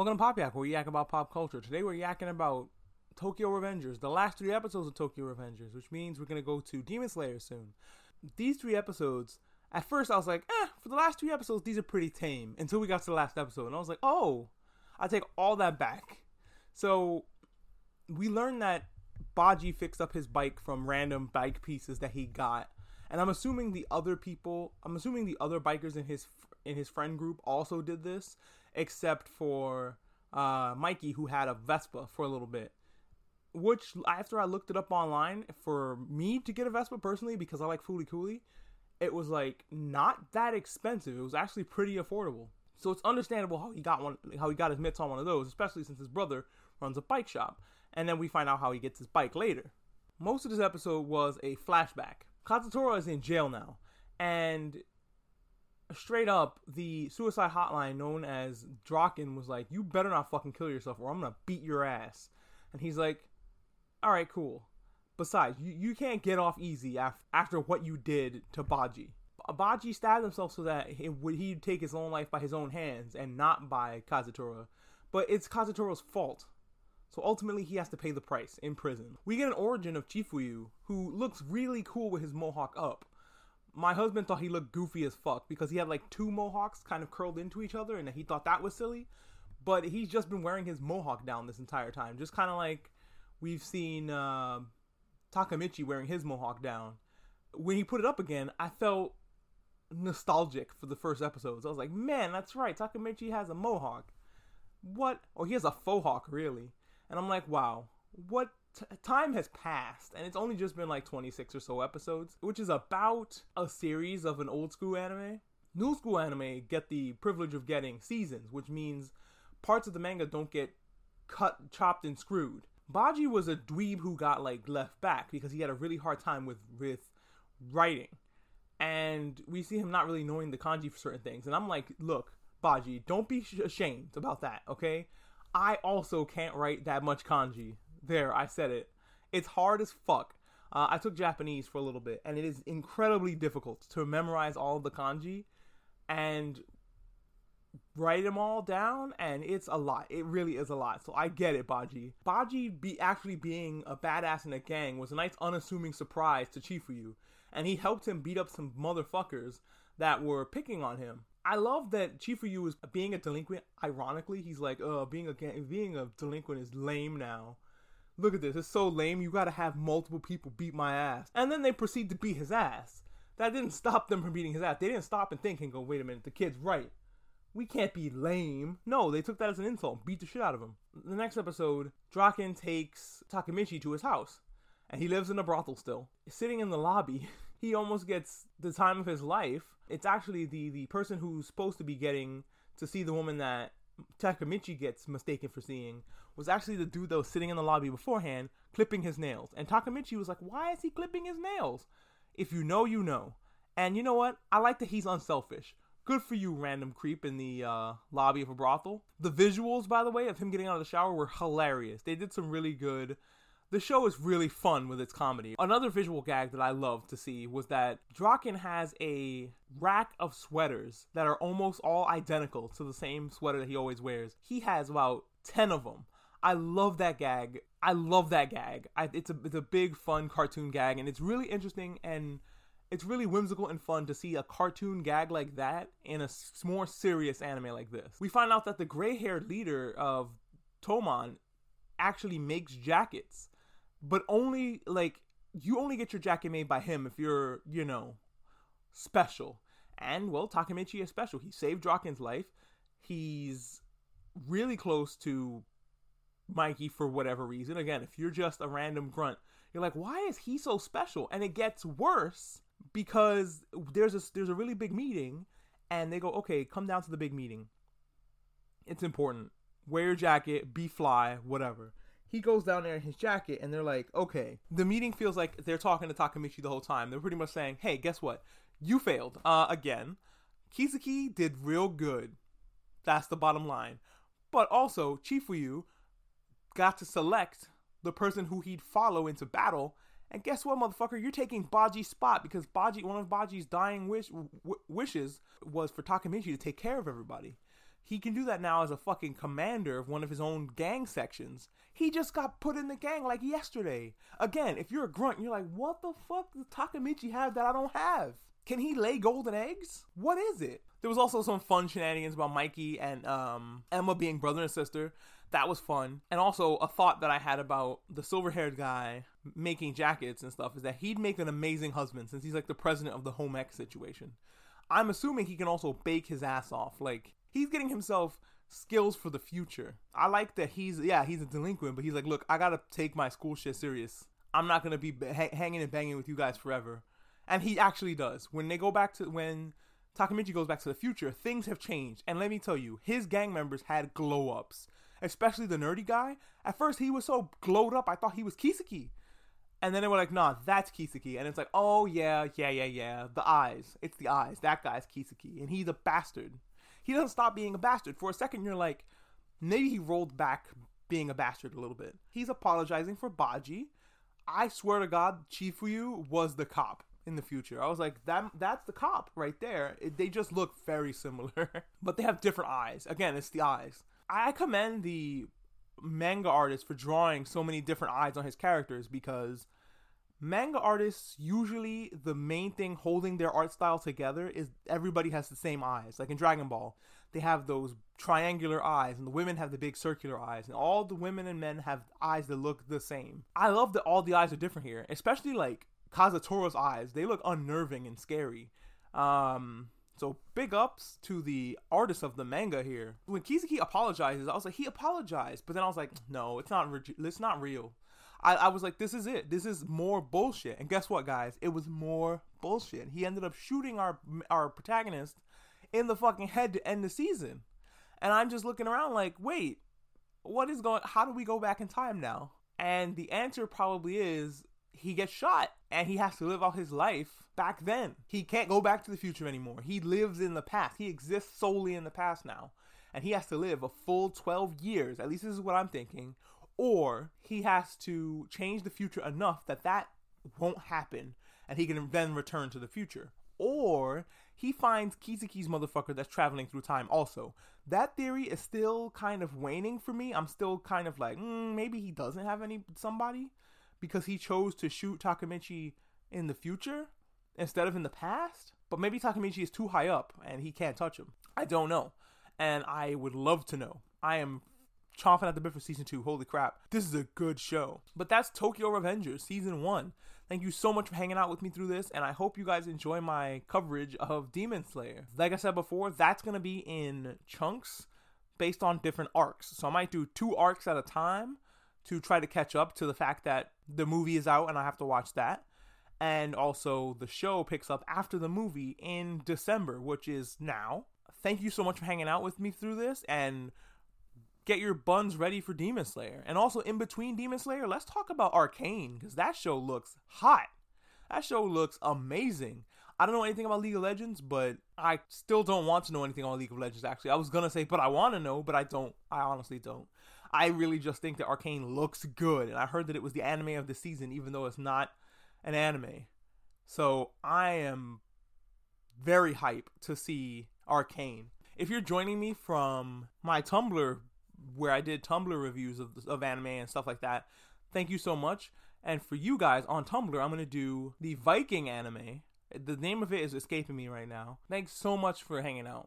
Welcome to Pop Yak, where we yak about pop culture. Today we're yakking about Tokyo Revengers, the last three episodes of Tokyo Revengers, which means we're gonna go to Demon Slayer soon. These three episodes, at first I was like, eh, for the last three episodes, these are pretty tame. Until we got to the last episode, and I was like, oh, I take all that back. So we learned that Baji fixed up his bike from random bike pieces that he got, and I'm assuming the other people, I'm assuming the other bikers in his in his friend group also did this, except for uh, Mikey, who had a Vespa for a little bit. Which, after I looked it up online, for me to get a Vespa personally, because I like Fooly Cooly, it was like not that expensive. It was actually pretty affordable. So it's understandable how he got one, how he got his mitts on one of those, especially since his brother runs a bike shop. And then we find out how he gets his bike later. Most of this episode was a flashback. Kazutora is in jail now, and straight up, the suicide hotline known as Draken was like, "You better not fucking kill yourself, or I'm gonna beat your ass." And he's like, "All right, cool." Besides, you, you can't get off easy after after what you did to Baji. Baji stabbed himself so that he would he'd take his own life by his own hands and not by Kazutora. But it's Kazutora's fault. So ultimately, he has to pay the price in prison. We get an origin of Chifuyu, who looks really cool with his mohawk up my husband thought he looked goofy as fuck because he had like two mohawks kind of curled into each other and he thought that was silly. But he's just been wearing his mohawk down this entire time. Just kind of like we've seen uh, Takemichi wearing his mohawk down. When he put it up again, I felt nostalgic for the first episodes. I was like, man, that's right. Takamichi has a mohawk. What? Oh, he has a faux hawk, really. And I'm like, wow, what t- time has passed and it's only just been like 26 or so episodes, which is about a series of an old school anime. New school anime get the privilege of getting seasons, which means parts of the manga don't get cut, chopped, and screwed. Baji was a dweeb who got like left back because he had a really hard time with with writing, and we see him not really knowing the kanji for certain things. And I'm like, look, Baji, don't be ashamed about that, okay? I also can't write that much kanji. There, I said it. It's hard as fuck. Uh, I took Japanese for a little bit, and it is incredibly difficult to memorize all the kanji and write them all down. And it's a lot. It really is a lot. So I get it, Baji. Baji be actually being a badass in a gang was a nice unassuming surprise to Chifuyu, and he helped him beat up some motherfuckers that were picking on him. I love that Chifuyu is being a delinquent. Ironically, he's like, "Uh, being a gang- being a delinquent is lame now." Look at this, it's so lame, you gotta have multiple people beat my ass. And then they proceed to beat his ass. That didn't stop them from beating his ass. They didn't stop and think and go, wait a minute, the kid's right. We can't be lame. No, they took that as an insult, and beat the shit out of him. The next episode, Draken takes Takemichi to his house. And he lives in a brothel still. Sitting in the lobby, he almost gets the time of his life. It's actually the, the person who's supposed to be getting to see the woman that Takemichi gets mistaken for seeing was actually the dude that was sitting in the lobby beforehand clipping his nails. And Takamichi was like, Why is he clipping his nails? If you know, you know. And you know what? I like that he's unselfish. Good for you, random creep in the uh, lobby of a brothel. The visuals, by the way, of him getting out of the shower were hilarious. They did some really good the show is really fun with its comedy. Another visual gag that I love to see was that Draken has a rack of sweaters that are almost all identical to the same sweater that he always wears. He has about 10 of them. I love that gag. I love that gag. I, it's a it's a big fun cartoon gag and it's really interesting and it's really whimsical and fun to see a cartoon gag like that in a more serious anime like this. We find out that the gray-haired leader of Toman actually makes jackets but only like you only get your jacket made by him if you're, you know, special. And well, Takemichi is special. He saved Draken's life. He's really close to Mikey for whatever reason. Again, if you're just a random grunt, you're like, why is he so special? And it gets worse because there's a there's a really big meeting, and they go, okay, come down to the big meeting. It's important. Wear your jacket, be fly, whatever he goes down there in his jacket and they're like, okay. The meeting feels like they're talking to Takamichi the whole time. They're pretty much saying, hey, guess what? You failed. Uh, again. Kizuki did real good. That's the bottom line. But also, Chifuyu got to select the person who he'd follow into battle. And guess what, motherfucker? You're taking Baji's spot because Baji, one of Baji's dying wish, w- wishes was for Takamichi to take care of everybody. He can do that now as a fucking commander of one of his own gang sections. He just got put in the gang like yesterday. Again, if you're a grunt, you're like, what the fuck does Takemichi have that I don't have? Can he lay golden eggs? What is it? There was also some fun shenanigans about Mikey and um, Emma being brother and sister. That was fun. And also a thought that I had about the silver haired guy making jackets and stuff is that he'd make an amazing husband since he's like the president of the home ec situation. I'm assuming he can also bake his ass off. Like he's getting himself skills for the future. I like that he's yeah he's a delinquent, but he's like, look, I gotta take my school shit serious. I'm not gonna be ha- hanging and banging with you guys forever. And he actually does. When they go back to when Takamichi goes back to the future, things have changed. And let me tell you, his gang members had glow ups, especially the nerdy guy. At first, he was so glowed up, I thought he was Kiseki. And then they were like, nah, that's Kiseki. And it's like, oh, yeah, yeah, yeah, yeah. The eyes. It's the eyes. That guy's Kiseki. And he's a bastard. He doesn't stop being a bastard. For a second, you're like, maybe he rolled back being a bastard a little bit. He's apologizing for Baji. I swear to God, Chifuyu was the cop in the future. I was like, that that's the cop right there. It, they just look very similar, but they have different eyes. Again, it's the eyes. I commend the manga artist for drawing so many different eyes on his characters because manga artists usually the main thing holding their art style together is everybody has the same eyes. Like in Dragon Ball, they have those triangular eyes and the women have the big circular eyes and all the women and men have eyes that look the same. I love that all the eyes are different here, especially like Kazutora's eyes. They look unnerving and scary. Um, so big ups to the artist of the manga here. When kizuki apologizes, I was like, he apologized, but then I was like, no, it's not. Re- it's not real. I, I was like, this is it. This is more bullshit. And guess what, guys? It was more bullshit. He ended up shooting our our protagonist in the fucking head to end the season. And I'm just looking around like, wait, what is going? How do we go back in time now? And the answer probably is he gets shot and he has to live out his life back then. He can't go back to the future anymore. He lives in the past. He exists solely in the past now. And he has to live a full 12 years. At least this is what I'm thinking. Or he has to change the future enough that that won't happen and he can then return to the future. Or he finds Kiseki's motherfucker that's traveling through time also. That theory is still kind of waning for me. I'm still kind of like, mm, maybe he doesn't have any somebody because he chose to shoot Takemichi in the future instead of in the past. But maybe Takemichi is too high up and he can't touch him. I don't know. And I would love to know. I am chomping at the bit for season two. Holy crap. This is a good show. But that's Tokyo Revengers season one. Thank you so much for hanging out with me through this, and I hope you guys enjoy my coverage of Demon Slayer. Like I said before, that's going to be in chunks based on different arcs. So I might do two arcs at a time to try to catch up to the fact that the movie is out and I have to watch that. And also, the show picks up after the movie in December, which is now. Thank you so much for hanging out with me through this and get your buns ready for Demon Slayer. And also, in between Demon Slayer, let's talk about Arcane because that show looks hot. That show looks amazing. I don't know anything about League of Legends, but I still don't want to know anything about League of Legends, actually. I was to say, but I want to know, but I don't. I honestly don't. I really just think that Arcane looks good, and I heard that it was the anime of the season, even though it's not an anime. So I am very hype to see Arcane. If you're joining me from my Tumblr, where I did Tumblr reviews of, of anime and stuff like that, thank you so much. And for you guys on Tumblr, I'm to do the Viking anime. The name of it is escaping me right now. Thanks so much for hanging out.